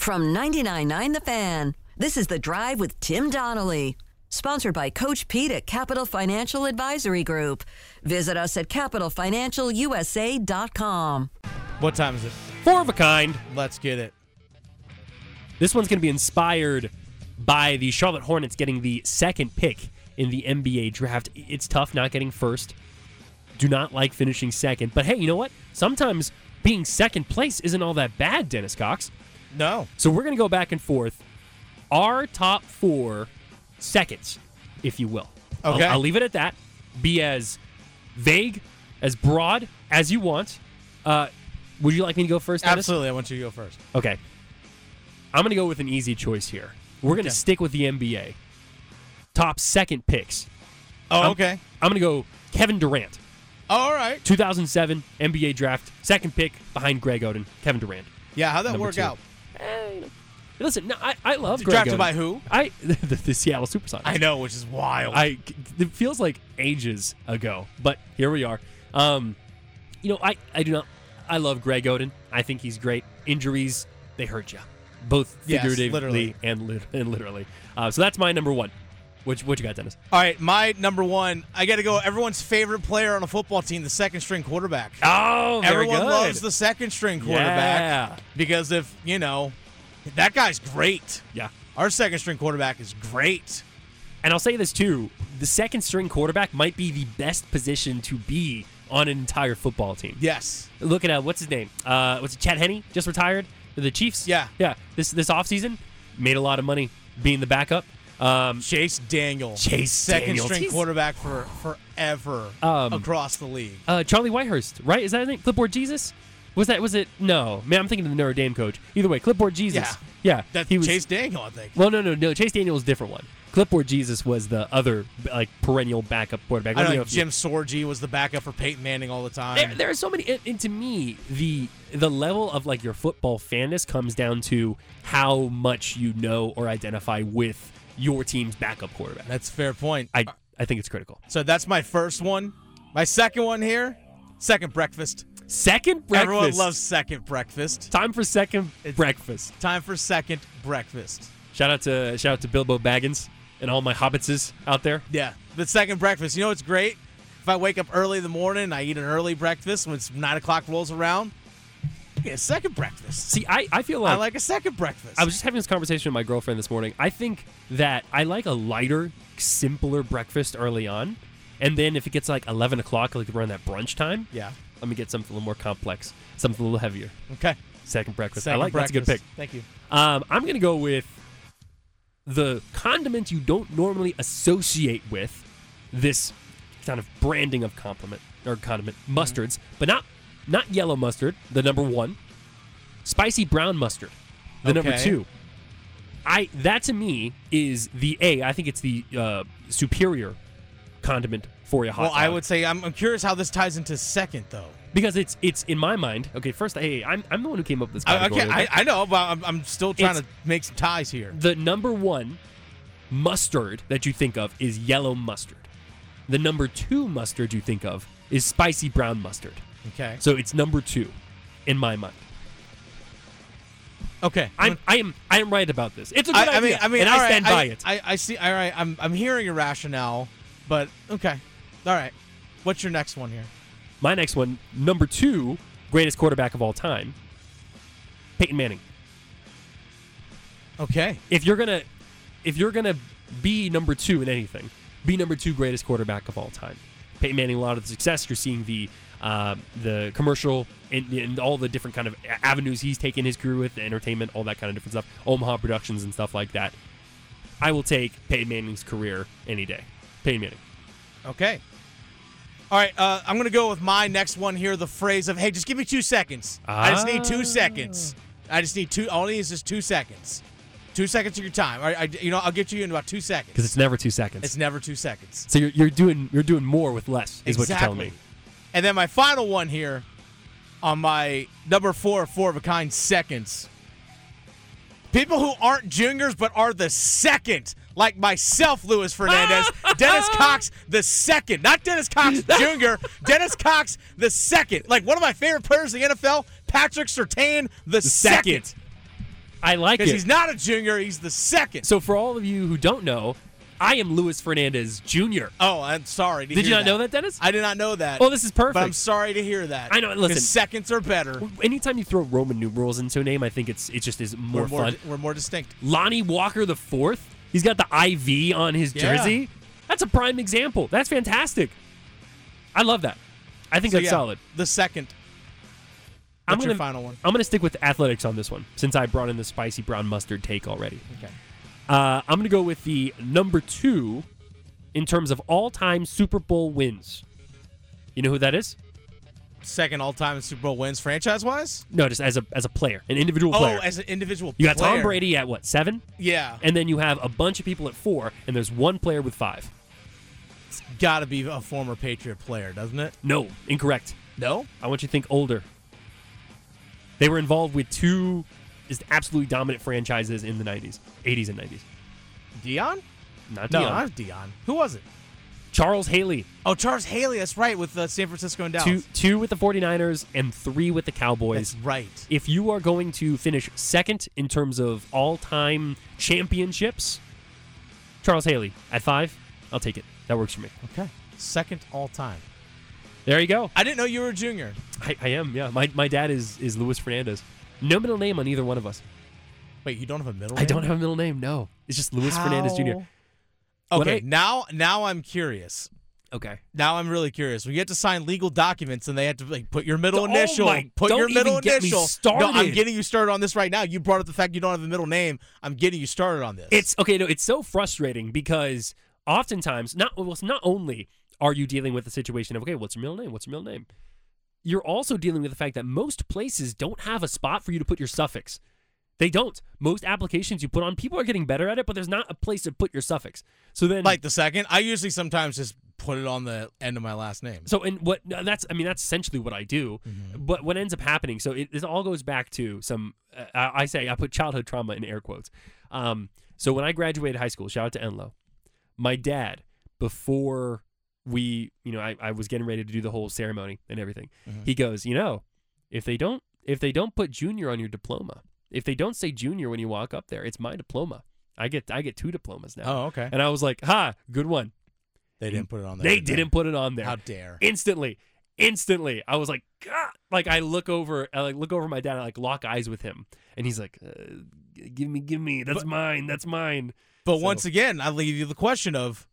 From 99.9 The Fan, this is The Drive with Tim Donnelly. Sponsored by Coach Pete at Capital Financial Advisory Group. Visit us at capitalfinancialusa.com. What time is it? Four of a kind. Let's get it. This one's going to be inspired by the Charlotte Hornets getting the second pick in the NBA draft. It's tough not getting first. Do not like finishing second. But hey, you know what? Sometimes being second place isn't all that bad, Dennis Cox. No. So we're going to go back and forth. Our top four seconds, if you will. I'll- Okay. I'll, leave it at that. Be as vague, as broad as you want. Uh, would you like me to go first, Dennis? Absolutely. I want you to go first. Okay. I'm going to go with an easy choice here. We're going to Okay. stick with the NBA. Top second picks. Oh, I'm- okay. I'm going to go Kevin Durant. Oh, all right. 2007 NBA draft, second pick behind Greg Oden, Kevin Durant. Yeah, how'd that work two. out? Listen, no, I, I love Greg Drafted Oden. by who? I the, the Seattle SuperSonics. I know, which is wild. I it feels like ages ago, but here we are. Um, you know, I I do not. I love Greg Oden. I think he's great. Injuries they hurt you, both Yes, figuratively literally. and lit- and literally. Uh, so that's my number one. What what you got, Dennis? all right, my number one. I got to go. Everyone's favorite player on a football team, the second string quarterback. Oh, very Everyone good. loves the second string quarterback Yeah. because if you know that guy's great. Yeah. Our second string quarterback is great. And I'll say this too: the second string quarterback might be the best position to be on an entire football team. Yes. Look at uh, what's his name? Uh, what's it? Chad Henne just retired the Chiefs. Yeah. yeah. This this offseason made a lot of money being the backup. Um, Chase Daniel. Chase second Daniels. string He's- quarterback for forever Um, across the league. uh, Charlie Whitehurst, right? Is that his name? Clipboard Jesus? Was that? Was it? No, man. I'm thinking of the Notre Dame coach. Either way, Clipboard Jesus. Yeah. yeah. That's he was. Chase Daniel, I think. well, no, no, no. Chase Daniel was a different one. Clipboard Jesus was the other like perennial backup quarterback. I Let me know if you- Jim Sorgi was the backup for Peyton Manning all the time. There, there are so many, and, and to me, the the level of like your football fanness comes down to how much you know or identify with your team's backup quarterback. That's a fair point. I I think it's critical. So that's my first one. My second one here, second breakfast. Second breakfast. Everyone loves second breakfast. time for second It's- breakfast. Time for second breakfast. Shout out to shout out to Bilbo Baggins and all my hobbitses out there. Yeah, the second breakfast. You know what's great? If I wake up early in the morning, I eat an early breakfast. When it's nine o'clock rolls around, I get a second breakfast. See, I, I feel like I like a second breakfast. I was just having this conversation with my girlfriend this morning. I think that I like a lighter, simpler breakfast early on. And then if it gets like 11 o'clock, like around that brunch time, yeah. let me get something a little more complex, something a little heavier. Okay. Second breakfast. Second I like that's a good pick. Thank you. Um, I'm going to go with the condiment you don't normally associate with this kind of branding of compliment or condiment mustards, but not not yellow mustard, the number one. Spicy brown mustard, the number two. I that to me is the A. I think it's the uh, superior condiment for your hot Well, I would say I'm, I'm curious how this ties into second though. because it's it's in my mind. Okay, first, hey, I'm I'm the one who came up with this. I, I, category, can't, I. I know, but I'm, I'm still trying It's- to make some ties here. the number one mustard that you think of is yellow mustard. The number two mustard you think of is spicy brown mustard. Okay. So it's number two in my mind. Okay. I'm I am I am right about this. It's a good I, I idea, mean, I mean, and I right, stand I, by it. I, I see. All right, I'm, I'm hearing your rationale, but okay, all right. What's your next one here? my next one, number two, greatest quarterback of all time, Peyton Manning. Okay. If you're gonna if you're gonna be number two in anything, be number two greatest quarterback of all time. Peyton Manning, a lot of the success you're seeing the uh, the commercial and, and all the different kind of avenues he's taken his career with, the entertainment, all that kind of different stuff, Omaha Productions and stuff like that. I will take Peyton Manning's career any day. Peyton Manning. Okay. All right, uh, I'm gonna go with my next one here. The phrase of "Hey, just give me two seconds. I just need Ah. two seconds. I just need two. All I need is just two seconds. Two seconds of your time. All right, I, you know, I'll get you in about two seconds. Because it's never two seconds. It's never two seconds. so you're, you're doing you're doing more with less, is what you're telling me. And then my final one here on my number four, four of a kind seconds. People who aren't juniors but are the second, like myself, Luis Fernandez, Dennis Cox, the second, not Dennis Cox Jr., Dennis Cox, the second. Like one of my favorite players in the NFL, Patrick Surtain, the, second. second. I like Because it. he's not a junior, he's the second. So for all of you who don't know, I am Luis Fernandez Jr. oh, I'm sorry. To Did you not know that, Dennis? I did not know that. Well, this is perfect. But I'm sorry to hear that. I know. listen. The seconds are better. Anytime you throw Roman numerals into a name, I think it's it just is more, we're more, fun. we're more distinct. Lonnie Walker the fourth. He's got the IV on his Yeah. jersey. That's a prime example. That's fantastic. I love that. I think So, that's yeah, solid. The second. I'm What's gonna your final one? I'm gonna stick with athletics on this one since I brought in the spicy brown mustard take already. Okay. Uh, I'm gonna go with the number two in terms of all-time Super Bowl wins. You know who that is? Second all time Super Bowl wins franchise wise? No, just as a as a player, an individual player. Oh, as an individual you got Tom. Brady at what seven, Yeah. and then you have a bunch of people at four, and there's one player with five. It's got to be a former Patriot player, doesn't it? No, incorrect. No? I want you to think older. They were involved with two just absolutely dominant franchises in the 90s, 80s and 90s. Deion? Not No, Deion. not Deion. Who was it? Charles Haley, Oh, Charles Haley. That's right, with uh, San Francisco and Dallas. two two with the 49ers and three with the Cowboys. That's right. If you are going to finish second in terms of all-time championships, Charles Haley at 5, I'll take it. That works for me. Okay. Second all time. There you go. I didn't know you were a junior. I, I am, yeah. My, my dad is is Luis Fernandez. No middle name on either one of us. Wait, you don't have a middle name? I don't have a middle name. No, it's just Luis Fernandez Jr. Okay, I- now now I'm curious. Okay. Now I'm really curious. We get to sign legal documents, and they have to like put your middle Oh initial. my- put your middle even get me initial. No, I'm getting you started on this right now. You brought up the fact you don't have a middle name. I'm getting you started on this. It's okay. No, it's so frustrating because oftentimes, not well, not only are you dealing with the situation of okay, what's your middle name? What's your middle name? You're also dealing with the fact that most places don't have a spot for you to put your suffix. They don't. Most applications you put on, people are getting better at it, but there's not a place to put your suffix. So then, like the second. I usually sometimes just put it on the end of my last name. So and what that's I mean that's essentially what I do. Mm-hmm. But what ends up happening, so it, it all goes back to some. Uh, I I say I put childhood trauma in air quotes. Um, so when I graduated high school, shout out to Enloe, my dad before we you know I, I was getting ready to do the whole ceremony and everything. Mm-hmm. He goes, you know, if they don't if they don't put junior on your diploma, if they don't say junior when you walk up there, it's my diploma. I get I get two diplomas now. Oh, okay. And I was like, ha, good one. They didn't put it on there. They did didn't put it on there How dare? instantly instantly i was like God! like i look over i like look over my dad I like lock eyes with him and he's like uh, give me give me that's But- mine that's mine But So- once again, I leave you the question of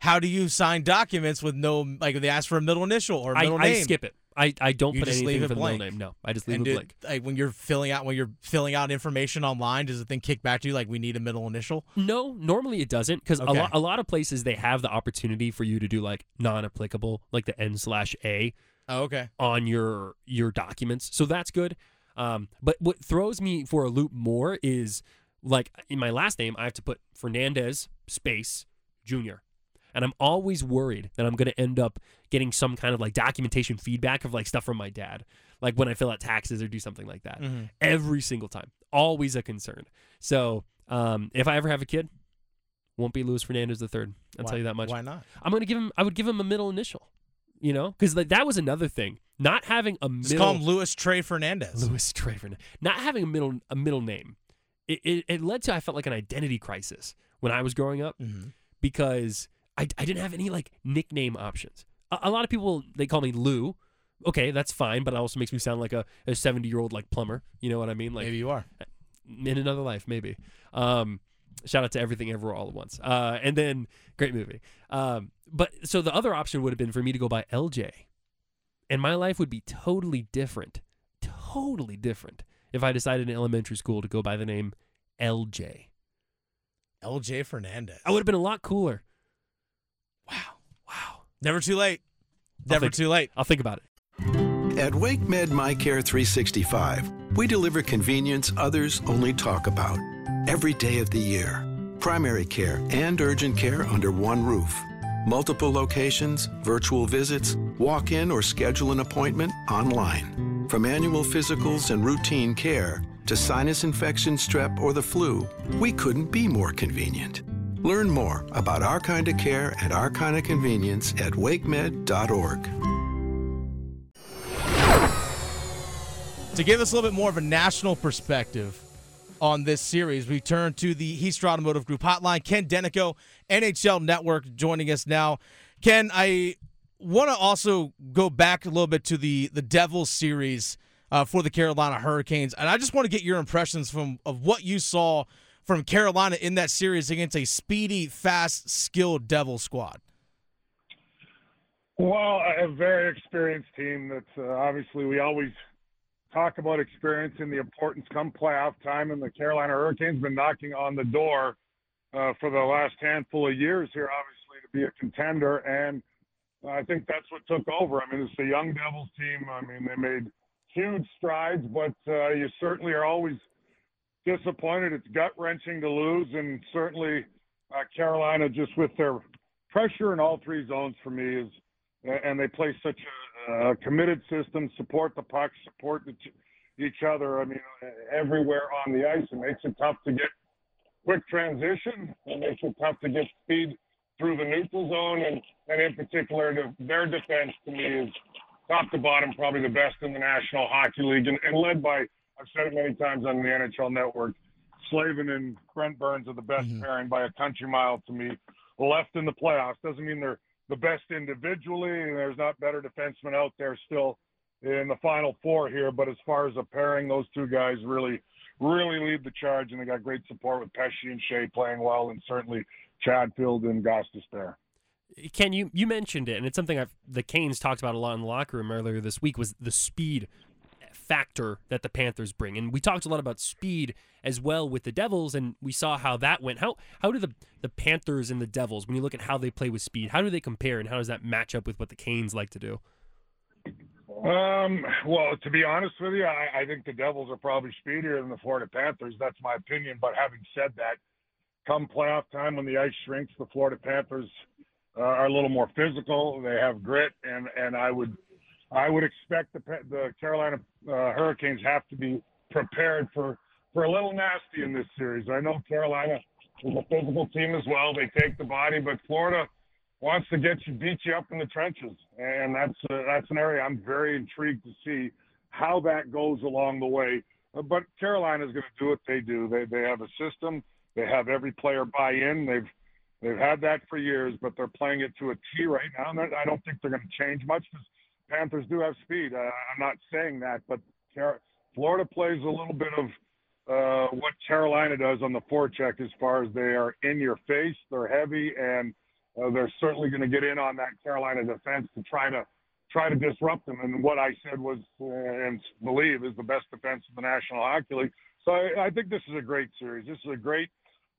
how do you sign documents with no like they ask for a middle initial or I, middle I name? skip it i i don't You put anything leave it for the middle name no i just leave And it did, blank like when you're filling out when you're filling out information online, does the thing kick back to you like we need a middle initial? no normally it doesn't because Okay. a, lot, a lot of places they have the opportunity for you to do like non-applicable like the n slash a Oh, okay. on your your documents. So that's good. Um, but what throws me for a loop more is like in my last name, I have to put Fernandez space Junior, and I'm always worried that I'm going to end up getting some kind of like documentation feedback of like stuff from my dad, like when I fill out taxes or do something like that. Mhm. Every single time, always a concern. So um, if I ever have a kid, won't be Luis Fernandez the third. I'll Why- tell you that much. Why not? I'm gonna give him. I would give him a middle initial. You know, because like, that was another thing. Not having a middle. Just call him Louis Trey Fernandez. Luis Trey Fernandez. not having a middle a middle name, it, it, it led to I felt like an identity crisis when I was growing up Mhm. because I, I didn't have any like nickname options. A, a lot of people they call me Lou. Okay, that's fine, but it also makes me sound like a, 70 year old like plumber. You know what I mean? Like Maybe you are. in another life, maybe. Um, shout out to Everything Ever All at Once. Uh, and then great movie. Um, but so the other option would have been for me to go by LJ, and my life would be totally different, totally different if I decided in elementary school to go by the name LJ. LJ Fernandez. I would have been a lot cooler. Wow. Wow. Never too late. Never think- too late. I'll think about it. At WakeMed MyCare 365, we deliver convenience others only talk about. Every day of the year, primary care and urgent care under one roof. Multiple locations, virtual visits, walk in or schedule an appointment online. From annual physicals and routine care to sinus infection, strep, or the flu, we couldn't be more convenient. Learn more about our kind of care and our kind of convenience at wakemed.org. To give us a little bit more of a national perspective, on this series. We turn to the Hiester Automotive Group hotline. Ken Daneyko, NHL Network, joining us now. Ken, I want to also go back a little bit to the the Devils series uh, for the Carolina Hurricanes, and I just want to get your impressions from of what you saw from Carolina in that series against a speedy, fast, skilled Devil squad. Well, a very experienced team. That's uh, obviously we always talk about experience and the importance come playoff time, and the Carolina Hurricanes been knocking on the door uh, for the last handful of years here, obviously to be a contender, and I think that's what took over. I mean, it's a young Devils team. I mean, they made huge strides, but uh, you certainly are always disappointed. It's gut wrenching to lose, and certainly uh, Carolina, just with their pressure in all three zones for me, is and they play such a, a committed system, support the puck, support the, each other. I mean, everywhere on the ice, it makes it tough to get quick transition. It makes it tough to get speed through the neutral zone, and, and in particular, the, their defense to me is top to bottom probably the best in the National Hockey League, and, and led by I've said it many times on the NHL Network. Slavin and Brent Burns are the best mm-hmm. pairing by a country mile to me. Left in the playoffs doesn't mean they're the best individually. And there's not better defensemen out there still in the final four here, but as far as a pairing, those two guys really, really lead the charge, and they got great support with Pesce and Skjei playing well, and certainly Chatfield and Gostisbehere. Ken, you, you mentioned it, and it's something I've, the Canes talked about a lot in the locker room earlier this week was the speed factor that the Panthers bring. And we talked a lot about speed as well with the Devils, and we saw how that went. How how do the the Panthers and the Devils, when you look at how they play with speed, how do they compare, and how does that match up with what the Canes like to do? Um, well, to be honest with you, I, I think the Devils are probably speedier than the Florida Panthers. That's my opinion. But having said that, come playoff time when the ice shrinks, the Florida Panthers uh, are a little more physical. They have grit, and and I would I would expect the the Carolina uh, Hurricanes have to be prepared for for a little nasty in this series. I know Carolina is a physical team as well. They take the body, but Florida wants to get you beat you up in the trenches, and that's uh, that's an area I'm very intrigued to see how that goes along the way. But Carolina is going to do what they do. They they have a system. They have every player buy in. They've they've had that for years, but they're playing it to a T right now. And I don't think they're going to change much Panthers do have speed. Uh, I'm not saying that, but Florida plays a little bit of uh, what Carolina does on the forecheck as far as they are in your face, they're heavy, and uh, they're certainly going to get in on that Carolina defense to try to try to disrupt them. And what I said was uh, and believe is the best defense in the National Hockey League. So I, I think this is a great series. This is a great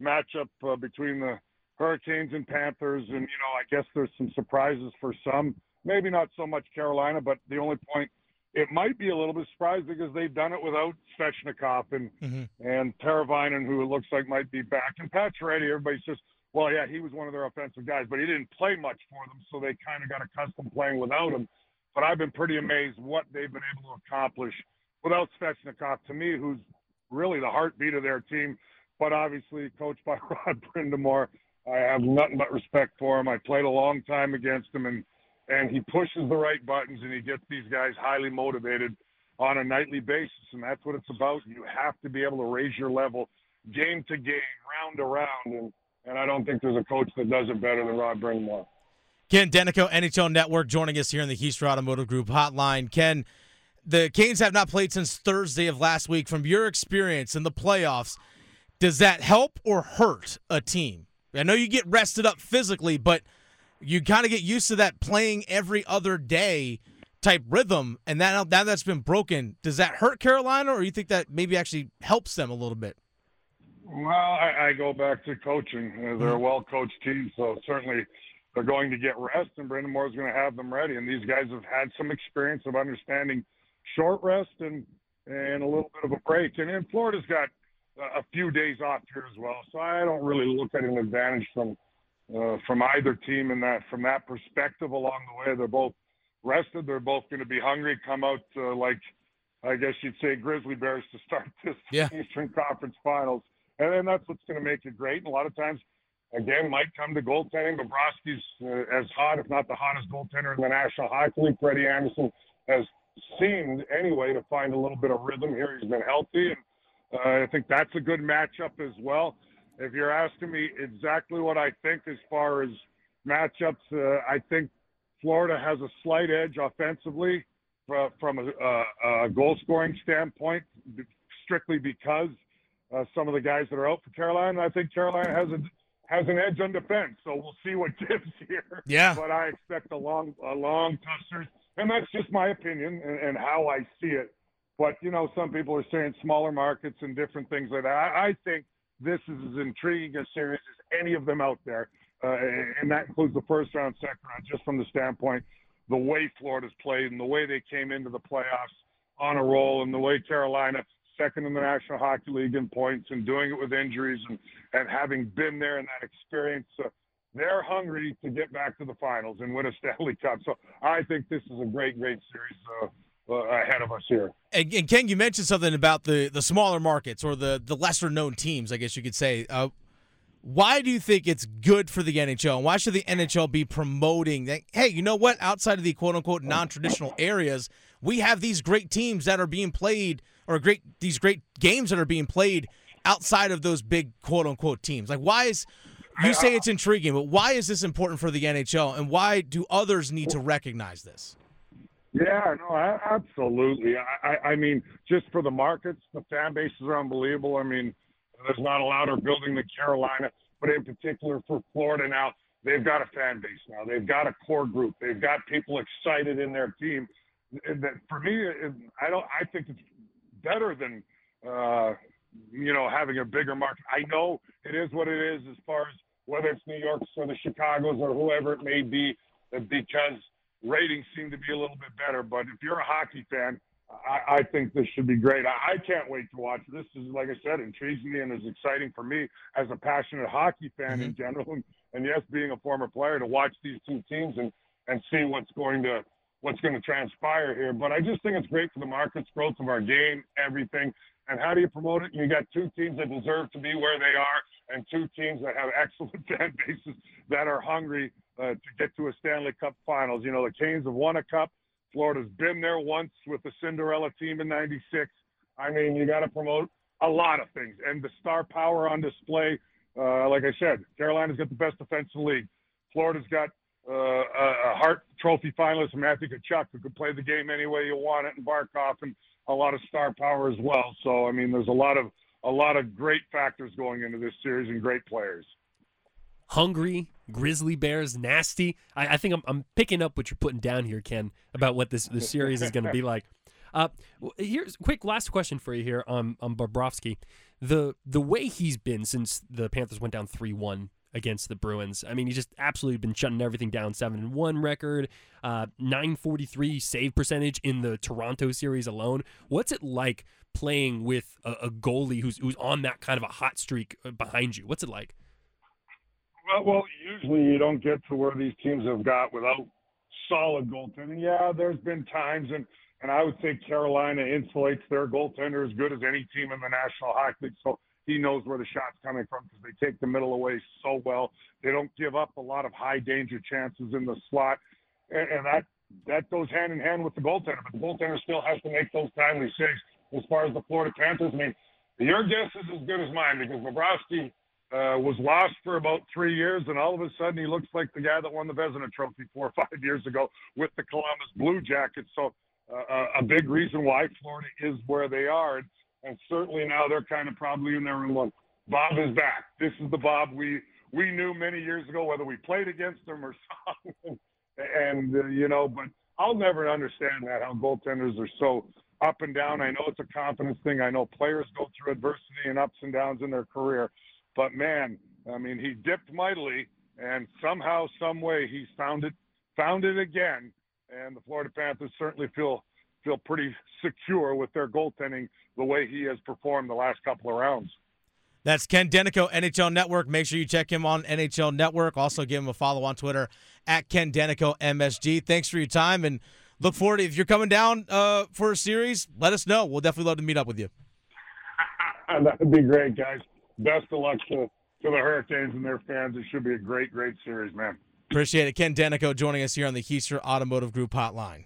matchup uh, between the Hurricanes and Panthers, and you know I guess there's some surprises for some maybe not so much Carolina, but the only point it might be a little bit surprised because they've done it without Svechnikov and mm-hmm. and Teravainen, who it looks like might be back, and Pacioretty. Everybody says, well, yeah, he was one of their offensive guys, but he didn't play much for them, so they kind of got accustomed playing without him. But I've been pretty amazed what they've been able to accomplish without Svechnikov. To me, who's really the heartbeat of their team, but obviously coached by Rod Brind'Amour. I have nothing but respect for him. I played a long time against him, and and he pushes the right buttons and he gets these guys highly motivated on a nightly basis. And that's what it's about. You have to be able to raise your level game to game, round to round. And, and I don't think there's a coach that does it better than Rod Brind'Amour. Ken Daneyko, NHL Network, joining us here in the Hiester Automotive Group hotline. Ken, the Canes have not played since Thursday of last week. From your experience in the playoffs, does that help or hurt a team? I know you get rested up physically, but – you kind of get used to that playing every other day type rhythm, and that now that's been broken. Does that hurt Carolina, or you think that maybe actually helps them a little bit? Well, I, I go back to coaching. Uh, they're a mm-hmm. well coached team, so certainly they're going to get rest, and Brind'Amour is going to have them ready. And these guys have had some experience of understanding short rest and and a little bit of a break. And, and Florida's got a few days off here as well, so I don't really look at an advantage from uh, from either team in that from that perspective along the way. They're both rested. They're both going to be hungry. Come out uh, like I guess you'd say Grizzly Bears to start this yeah. Eastern Conference Finals, and then that's what's going to make it great. And a lot of times, again, might come to goaltending. Bobrovsky's uh, as hot, if not the hottest goaltender in the National Hockey League. Freddie Andersen has seemed anyway to find a little bit of rhythm here. He's been healthy and Uh, I think that's a good matchup as well. If you're asking me exactly what I think as far as matchups, uh, I think Florida has a slight edge offensively from a, a goal scoring standpoint, strictly because uh, some of the guys that are out for Carolina. I think Carolina has a has an edge on defense, so we'll see what gives here. Yeah. But I expect a long a long tough and that's just my opinion and, and how I see it. But you know, some people are saying smaller markets and different things like that. I, I think this is as intriguing a series as any of them out there, uh, and that includes the first round, second round, just from the standpoint the way Florida's played and the way they came into the playoffs on a roll, and the way Carolina second in the National Hockey League in points and doing it with injuries and and having been there in that experience. Uh, they're hungry to get back to the finals and win a Stanley Cup. So I think this is a great, great series. Uh, ahead of us here. And, and, Ken, you mentioned something about the the smaller markets or the the lesser known teams, I guess you could say. Uh, why do you think it's good for the NHL? And why should the NHL be promoting that? Hey, you know what? Outside of the quote unquote non traditional areas, we have these great teams that are being played, or great these great games that are being played outside of those big quote unquote teams. Like, why is you say it's intriguing, but why is this important for the NHL, and why do others need to recognize this? Yeah, no, absolutely. I, I mean, just for the markets, the fan bases are unbelievable. I mean, there's not a of building the Carolina, but in particular for Florida now, they've got a fan base now. They've got a core group. They've got people excited in their team. That for me, I don't. I think it's better than uh, you know having a bigger market. I know it is what it is as far as whether it's New York's or the Chicago's or whoever it may be, because ratings seem to be a little bit better. But if you're a hockey fan, I, I think this should be great. I, I can't wait to watch. This is, like I said, intrigues me and is exciting for me as a passionate hockey fan mm-hmm. in general. And, and yes, being a former player to watch these two teams and, and see what's going to what's going to transpire here. But I just think it's great for the markets, growth of our game, everything. And how do you promote it? You got two teams that deserve to be where they are, and two teams that have excellent fan bases that are hungry uh, to get to a Stanley Cup Finals. You know, the Canes have won a cup. Florida's been there once with the Cinderella team in 96. I mean, you got to promote a lot of things. And the star power on display, uh, like I said, Carolina's got the best defense in the league. Florida's got uh, a Hart Trophy finalist, Matthew Tkachuk, who could play the game any way you want it, and Barkov, and a lot of star power as well. So, I mean, there's a lot of a lot of great factors going into this series and great players hungry, grizzly bears, nasty. I, I think I'm, I'm, picking up what you're putting down here, Ken, about what this, this series is going to be like. Uh, here's quick last question for you here on on Bobrovsky. The the way he's been since the Panthers went down three one against the Bruins. I mean, he's just absolutely been shutting everything down. Seven and one record, uh, nine forty three save percentage in the Toronto series alone. What's it like playing with a, a goalie who's who's on that kind of a hot streak uh, behind you? What's it like? Well, well, usually you don't get to where these teams have got without solid goaltending. Yeah, there's been times, and and I would say Carolina insulates their goaltender as good as any team in the National Hockey League. So he knows where the shot's coming from because they take the middle away so well. They don't give up a lot of high danger chances in the slot, and, and that that goes hand in hand with the goaltender. But the goaltender still has to make those timely saves. As far as the Florida Panthers, I mean, your guess is as good as mine because Bobrovsky uh, was lost for about three years, and all of a sudden he looks like the guy that won the Vezina Trophy four or five years ago with the Columbus Blue Jackets. So uh, a big reason why Florida is where they are, and, and certainly now they're kind of probably in their room going, Bob is back. This is the Bob we we knew many years ago, whether we played against him or something. and uh, you know, but I'll never understand that how goaltenders are so up and down. I know it's a confidence thing. I know players go through adversity and ups and downs in their career. But man, I mean, he dipped mightily, and somehow, some way, he's found it, found it again. And the Florida Panthers certainly feel feel pretty secure with their goaltending the way he has performed the last couple of rounds. That's Ken Daneyko, NHL Network. Make sure you check him on NHL Network. Also, give him a follow on Twitter at Ken Daneyko MSG. Thanks for your time and look forward to if you're coming down uh, for a series, let us know. We'll definitely love to meet up with you. That'd be great, guys best of luck to, to the Hurricanes and their fans. It should be a great, great series, man. Appreciate it. Ken Daneyko joining us here on the Hiester Automotive Group Hotline.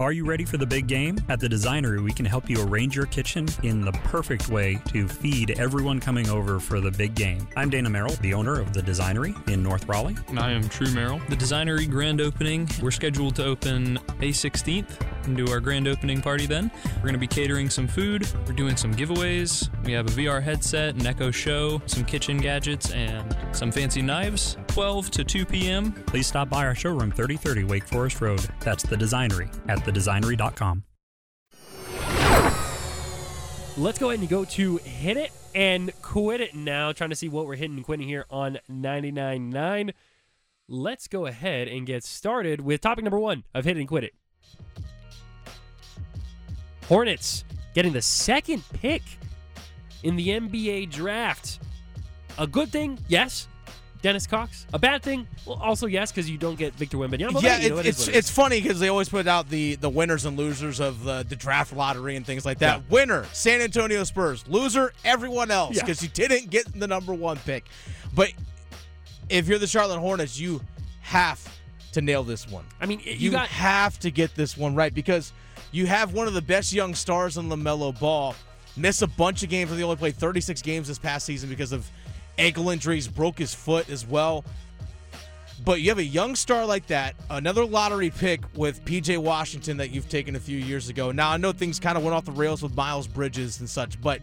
Are you ready for the big game? At the Designery, we can help you arrange your kitchen in the perfect way to feed everyone coming over for the big game. I'm Dana Merrill, the owner of the Designery in North Raleigh. And I am True Merrill. The Designery grand opening, we're scheduled to open May 16th and do our grand opening party then. We're going to be catering some food, we're doing some giveaways. We have a VR headset, an Echo Show, some kitchen gadgets, and some fancy knives. 12 to 2 p.m. Please stop by our showroom 3030 Wake Forest Road. That's the Designery at thedesignery.com. Let's go ahead and go to hit it and quit it now. Trying to see what we're hitting and quitting here on 99.9. Let's go ahead and get started with topic number one of hit it and quit it. Hornets getting the second pick in the NBA draft. A good thing, yes. Dennis Cox. A bad thing, well, also yes, because you don't get Victor Wembanyama. but yeah, you know, it, it's it's funny because they always put out the the winners and losers of the, the draft lottery and things like that. Yeah. Winner, San Antonio Spurs. Loser, everyone else Yeah. because you didn't get the number one pick. But if you're the Charlotte Hornets, you have to nail this one. I mean, you, You, got have to get this one right because you have one of the best young stars in Lamelo Ball. Miss a bunch of games. He only played 36 games this past season because of ankle injuries. Broke his foot as well. But you have a young star like that, another lottery pick with PJ Washington that you've taken a few years ago. Now I know things kind of went off the rails with Miles Bridges and such, but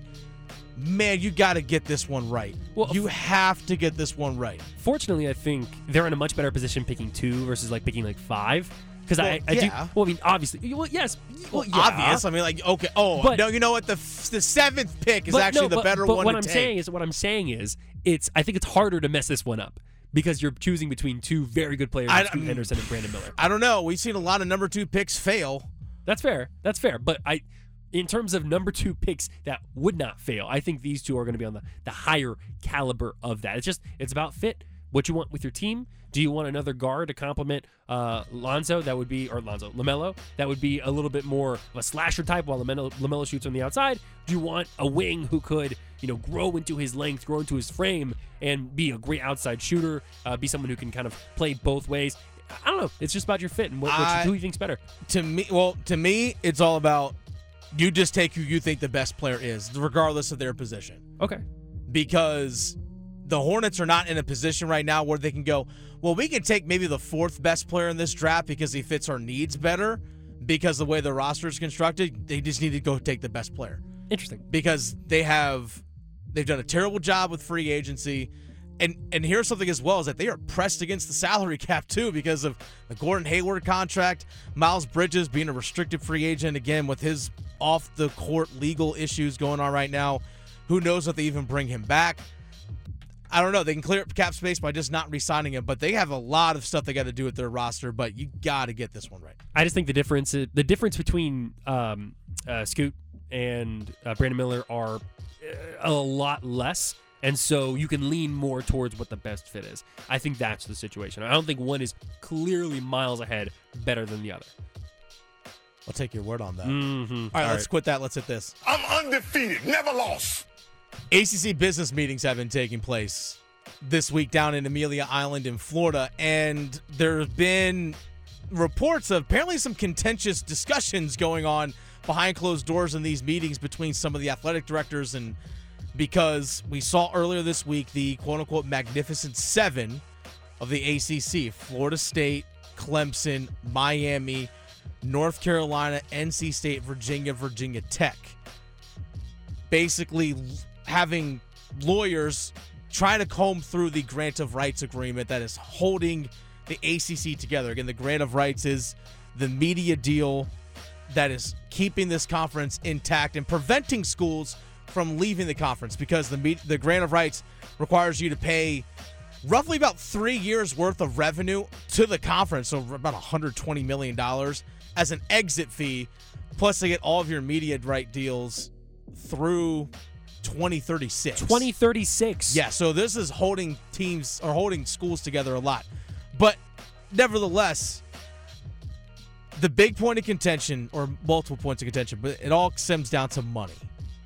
man, you got to get this one right. Well, you have to get this one right. fortunately, I think they're in a much better position picking two versus like picking like five. Because Well, I, I do. yeah. Well, I mean, obviously, well, yes, well, yeah. Obvious. I mean, like, okay. Oh, But- no, you know what? The the seventh pick is But actually no, the but- better but one what I'm take. saying is, what I'm saying is, it's. I think it's harder to mess this one up because you're choosing between two very good players, I- Scoot Henderson and Brandon Miller. I don't know. We've seen a lot of number two picks fail. That's fair. That's fair. But I, in terms of number two picks that would not fail, I think these two are going to be on the, the higher caliber of that. It's just it's about fit. What you want with your team. Do you want another guard to complement uh, Lonzo? That would be or Lonzo Lamelo. That would be a little bit more of a slasher type, while Lamelo, Lamelo shoots on the outside. Do you want a wing who could you know grow into his length, grow into his frame, and be a great outside shooter? Uh, be someone who can kind of play both ways. I don't know. It's just about your fit and what, what you, who you think's better. To me, well, to me, it's all about you just take who you think the best player is, regardless of their position. Okay. because the Hornets are not in a position right now where they can go, well, we can take maybe the fourth best player in this draft because he fits our needs better because the way the roster is constructed. They just need to go take the best player Interesting. because they have they've done a terrible job with free agency. And and here's something as well is that they are pressed against the salary cap too because of the Gordon Hayward contract, Miles Bridges being a restricted free agent again with his off the court legal issues going on right now. Who knows if they even bring him back? I don't know. They can clear up cap space by just not re-signing him, but they have a lot of stuff they got to do with their roster. But you got to get this one right. I just think the difference the difference between um, uh, Scoot and uh, Brandon Miller are uh, a lot less, and so you can lean more towards what the best fit is. I think that's the situation. I don't think one is clearly miles ahead, better than the other. I'll take your word on that. Mm-hmm. All right, let's quit that. Let's hit this. I'm undefeated, never lost. ACC business meetings have been taking place this week down in Amelia Island in Florida, and there have been reports of apparently some contentious discussions going on behind closed doors in these meetings between some of the athletic directors and because we saw earlier this week the quote unquote magnificent seven of the ACC Florida State, Clemson, Miami, North Carolina, NC State, Virginia, Virginia Tech. Basically having lawyers trying to comb through the grant of rights agreement that is holding the ACC together. Again, the grant of rights is the media deal that is keeping this conference intact and preventing schools from leaving the conference because the the grant of rights requires you to pay roughly about three years worth of revenue to the conference, so about 120 million dollars, as an exit fee. Plus, they get all of your media right deals through 2036. 2036. Yeah, so this is holding teams or holding schools together a lot. But nevertheless, the big point of contention or multiple points of contention, but it all stems down to money.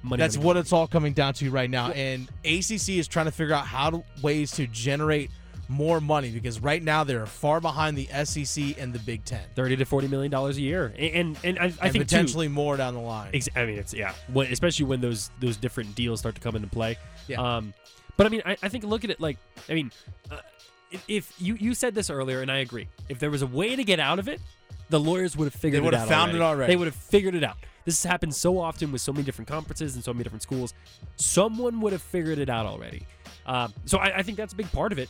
Money, That's money, what money. it's all coming down to right now. And ACC is trying to figure out how to, ways to generate more money because right now they're far behind the SEC and the Big Ten. 30 to 40 million dollars a year. And and, and I, I and think too- potentially more down the line. Ex- I mean, it's yeah, when, especially when those those different deals start to come into play. Yeah. Um, but I mean, I, I think look at it like I mean, uh, if, you you said this earlier, and I agree, if there was a way to get out of it, the lawyers would have figured They would it have out. found it already. They would have figured it out. This has happened so often with so many different conferences and so many different schools. Someone would have figured it out already. Um, so I, I think that's a big part of it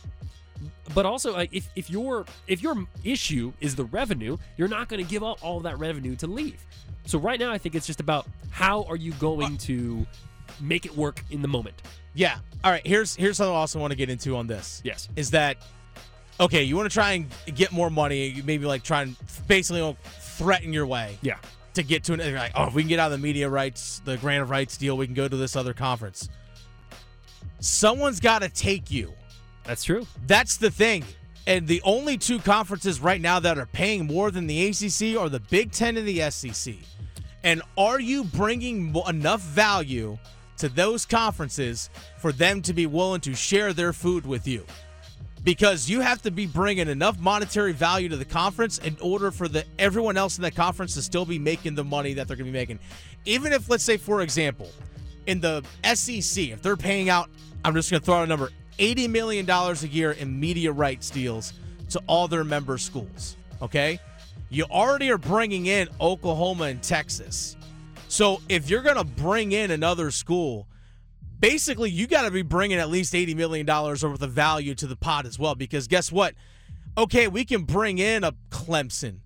but also like if, if your if your issue is the revenue you're not going to give up all that revenue to leave so right now i think it's just about how are you going uh, to make it work in the moment Yeah. All right. Here's here's something I also want to get into on this. Yes. Is that okay? You want to try and get more money? You maybe like try and basically threaten your way. Yeah. To get to an you're like, oh, if we can get out of the media rights, the grant of rights deal, we can go to this other conference. Someone's got to take you. That's true That's the thing. And the only two conferences right now that are paying more than the ACC are the Big Ten and the SEC. And are you bringing enough value to those conferences for them to be willing to share their food with you? Because you have to be bringing enough monetary value to the conference in order for the everyone else in that conference to still be making the money that they're going to be making. Even if, let's say, for example, in the SEC, if they're paying out, I'm just going to throw out a number, $80 million a year in media rights deals to all their member schools. Okay? You already are bringing in Oklahoma and Texas. So if you're going to bring in another school, basically you got to be bringing at least $80 million worth of value to the pot as well. Because guess what? Okay, we can bring in a Clemson,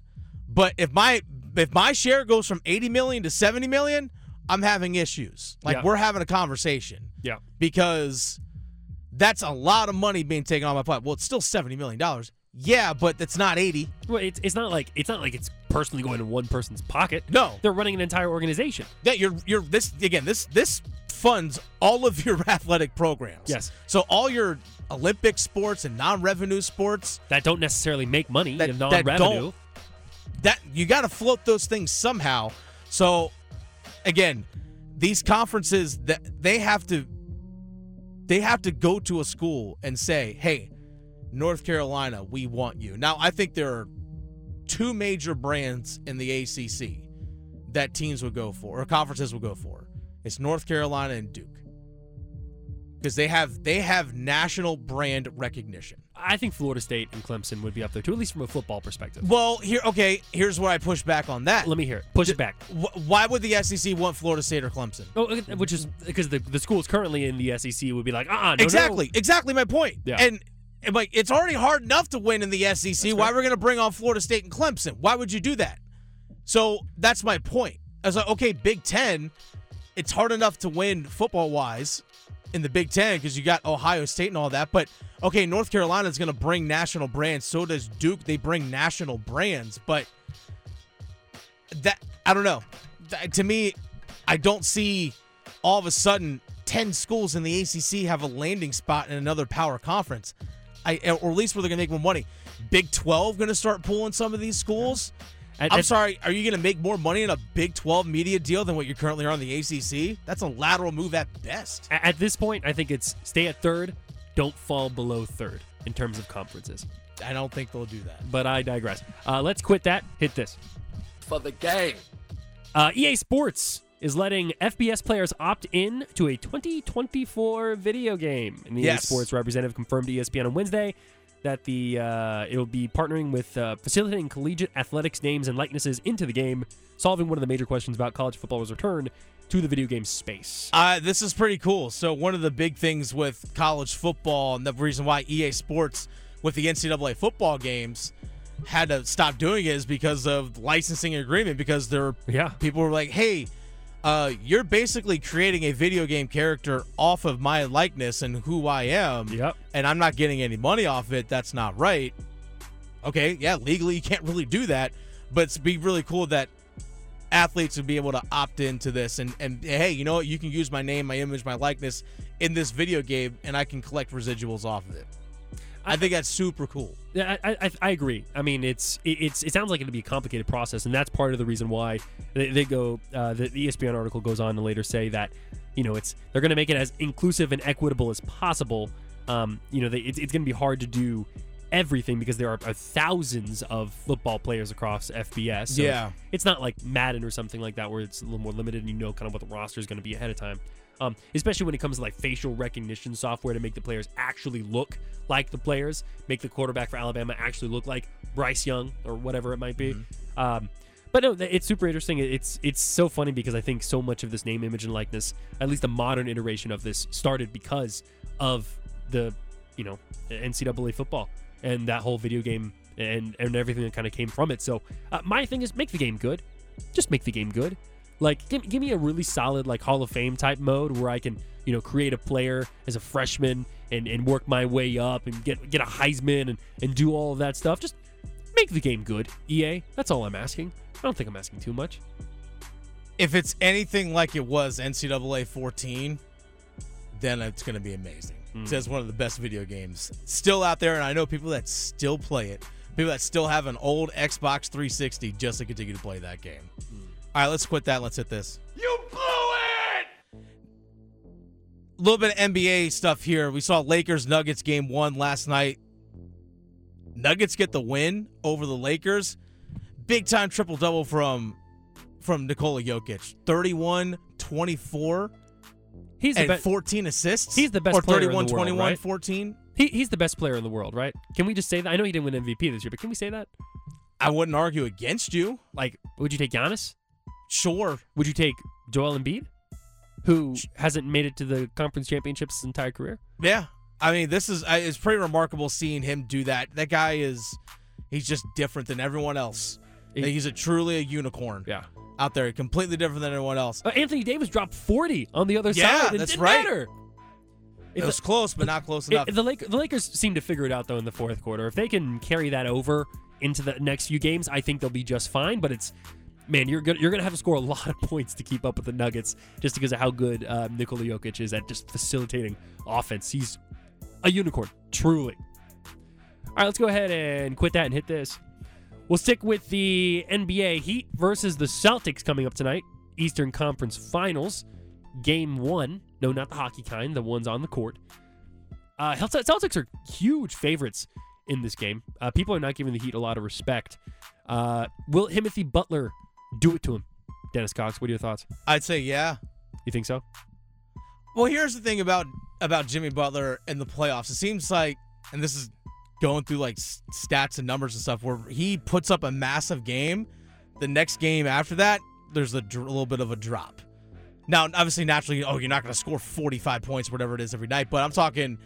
but if my if my share goes from 80 million to 70 million, I'm having issues. Like Yeah. we're having a conversation yeah because that's a lot of money being taken on my plate. Well, it's still 70 million dollars. Yeah, but that's not 80. well it's, it's not like it's not like it's personally going in one person's pocket No. they're running an entire organization Yeah, you're you're this again. This this funds all of your athletic programs. Yes. So all your Olympic sports and non-revenue sports that don't necessarily make money That- non-revenue don't- that you got to float those things somehow. So again, these conferences that they have to they have to go to a school and say, "Hey, North Carolina, we want you." Now, I think there are two major brands in the ACC that teams would go for or conferences would go for. It's North Carolina and Duke. Because they have they have national brand recognition. I think florida state and clemson would be up there too at least from a football perspective Well, here, okay. Here's where I push back on that. let me hear it push it back Wh- Why would the SEC want Florida State or Clemson? Oh, which is because the, the schools currently in the SEC would be like, ah, no, exactly, exactly my point. Yeah. And, and like, it's already hard enough to win in the SEC. Why are we're going to bring on Florida State and Clemson? Why would you do that? So that's my point. I was like, okay, Big Ten, it's hard enough to win football wise in the Big Ten because you got Ohio State and all that. But okay, North Carolina is going to bring national brands. So does Duke. They bring national brands, but that I don't know. Th- To me, I don't see all of a sudden ten schools in the ACC have a landing spot in another power conference. I or at least where they're gonna make more money. Big Twelve gonna start pulling some of these schools. I'm at- sorry, are you gonna make more money in a Big Twelve media deal than what you currently are on the ACC? That's a lateral move at best. At this point, I think it's stay at third, don't fall below third in terms of conferences. I don't think they'll do that. But I digress. Uh, let's quit that. Hit this. For the game. Uh, EA Sports is letting FBS players opt in to a 2024 video game. And the EA Yes. Sports representative confirmed to ESPN on Wednesday that the uh, it will be partnering with uh, facilitating collegiate athletics names and likenesses into the game, solving one of the major questions about college football's return to the video game space. Uh, this is pretty cool. So one of the big things with college football and the reason why EA Sports with the NCAA football games had to stop doing it is because of licensing agreement because there were Yeah. people were like, hey, uh, you're basically creating a video game character off of my likeness and who I am. Yep. And I'm not getting any money off it. That's not right. Okay, yeah, legally you can't really do that. but it's be really cool that athletes would be able to opt into this and and hey, you know what? You can use my name, my image, my likeness in this video game, and I can collect residuals off of it. I, think that's super cool. Yeah, I, I, I agree. I mean, it's it, it's it sounds like it'll be a complicated process, and that's part of the reason why they, they go. Uh, the, the ESPN article goes on to later say that you know it's they're going to make it as inclusive and equitable as possible. Um, you know, they, it's it's going to be hard to do everything because there are, are thousands of football players across FBS. So Yeah. it's not like Madden or something like that where it's a little more limited and you know kind of what the roster is going to be ahead of time. Um, especially when it comes to like facial recognition software to make the players actually look like the players, make the quarterback for Alabama actually look like Bryce Young or whatever it might be. Um, but no, it's super interesting. It's it's so funny because I think so much of this name, image, and likeness, at least the modern iteration of this, started because of the you know NCAA football and that whole video game and and everything that kind of came from it. So uh, my thing is make the game good, just make the game good. Like give, give me a really solid like Hall of Fame type mode where I can you know create a player as a freshman and, and work my way up and get get a Heisman and, and do all of that stuff. Just make the game good, EA. That's all I'm asking. I don't think I'm asking too much. If it's anything like it was NCAA 14, then it's going to be amazing. Hmm. It's one of the best video games still out there, and I know people that still play it. People that still have an old Xbox 360 just to continue to play that game. Hmm. All right, let's quit that. Let's hit this. You blew it! A little bit of NBA stuff here. We saw Lakers Nuggets game one last night. Nuggets get the win over the Lakers. Big time triple double from from Nikola Jokic. 31 24 He's the and best. 14 assists. He's the best or player in the 31 world, 21 right? 14. He, he's the best player in the world, right? Can we just say that? I know he didn't win MVP this year, but can we say that? I wouldn't argue against you. Like, would you take Giannis? Sure. Would you take Joel Embiid, who hasn't made it to the conference championships his entire career? Yeah. I mean, this is I- it's pretty remarkable seeing him do that. That guy is he's just different than everyone else. He- he's a truly a unicorn. Yeah. Out there, completely different than anyone else. Uh, Anthony Davis dropped 40 on the other Yeah, side. It that's right. matter. It was the- close, but not close It- enough. the, Lake, the Lakers seem to figure it out though in the fourth quarter. If they can carry that over into the next few games, I think they'll be just fine. But it's man, you're gonna you're gonna have to score a lot of points to keep up with the Nuggets just because of how good uh, Nikola Jokic is at just facilitating offense. He's a unicorn, truly. All right, let's go ahead and quit that and hit this. We'll stick with the NBA Heat versus the Celtics coming up tonight. Eastern Conference Finals, Game One. No, not the hockey kind. The ones on the court. Uh, Celt- Celtics are huge favorites in this game. Uh, people are not giving the Heat a lot of respect. Uh, will Timothy Butler do it to him? Dennis Cox, what are your thoughts? I'd say yeah. You think so? Well, here's the thing about about Jimmy Butler in the playoffs. It seems like, and this is going through like stats and numbers and stuff, where he puts up a massive game. The next game after that, there's a, dr- little bit of a drop. Now, obviously, naturally, oh, you're not going to score 45 points, whatever it is, every night. But I'm talking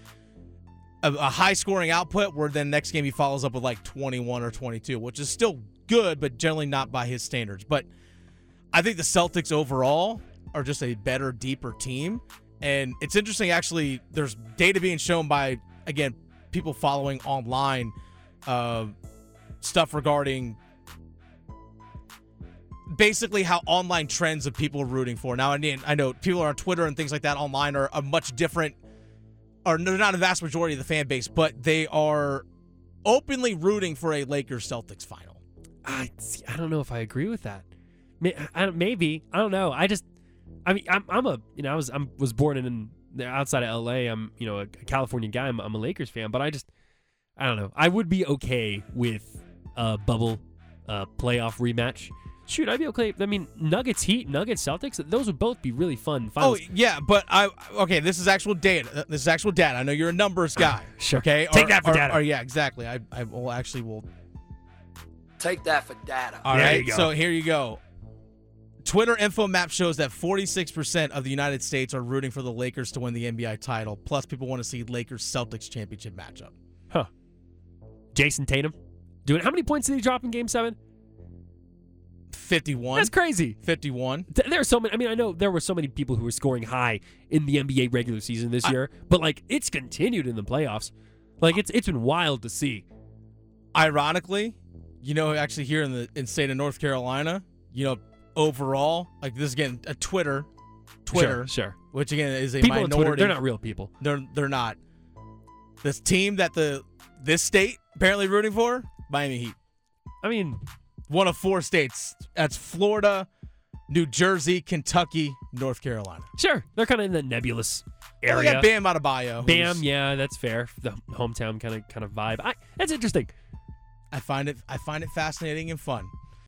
a, a high scoring output where then next game he follows up with like 21 or 22, which is still good, but generally not by his standards. But I think the Celtics overall are just a better, deeper team. And it's interesting, actually, there's data being shown by, again, people following online uh, stuff regarding basically how online trends of people are rooting for. Now, I mean, I know people are on Twitter and things like that online are, a much different, or they're not a vast majority of the fan base, but they are openly rooting for a Lakers Celtics final. I see, I don't know if I agree with that. Maybe I don't know. I just I mean I'm, I'm a you know I was I was born in outside of L.A. I'm you know a California guy. I'm, I'm a Lakers fan, but I just I don't know. I would be okay with a bubble uh, playoff rematch. Shoot, I'd be okay. I mean, Nuggets Heat, Nuggets Celtics. Those would both be really fun. Oh yeah, but I okay. This is actual data. This is actual data. I know you're a numbers guy. Sure. Okay. Take Or- that for or- data. Or, yeah, exactly. I I will actually will. Take that for data. All There right. you go. So here you go. Twitter info map shows that 46% of the United States are rooting for the Lakers to win the NBA title. Plus, people want to see Lakers Celtics championship matchup. Huh. Jayson Tatum doing how many points did he drop in Game Seven? 51. That's crazy. 51. There are so many. I mean, I know there were so many people who were scoring high in the NBA regular season this year, but like it's continued in the playoffs. Like it's it's been wild to see. Ironically, You know, actually here in the in state of North Carolina, you know, overall, like this again, a Twitter, Twitter, Sure, sure. which again is a People minority. Twitter, they're not real people. They're they're not. This team that the this state apparently rooting for, Miami Heat. I mean, one of four states. That's Florida, New Jersey, Kentucky, North Carolina. Sure, they're kind of in the nebulous area. they got Bam Adebayo. Bam, yeah, that's fair. The hometown kind of kind of vibe. I, that's interesting. I find it I find it fascinating and fun.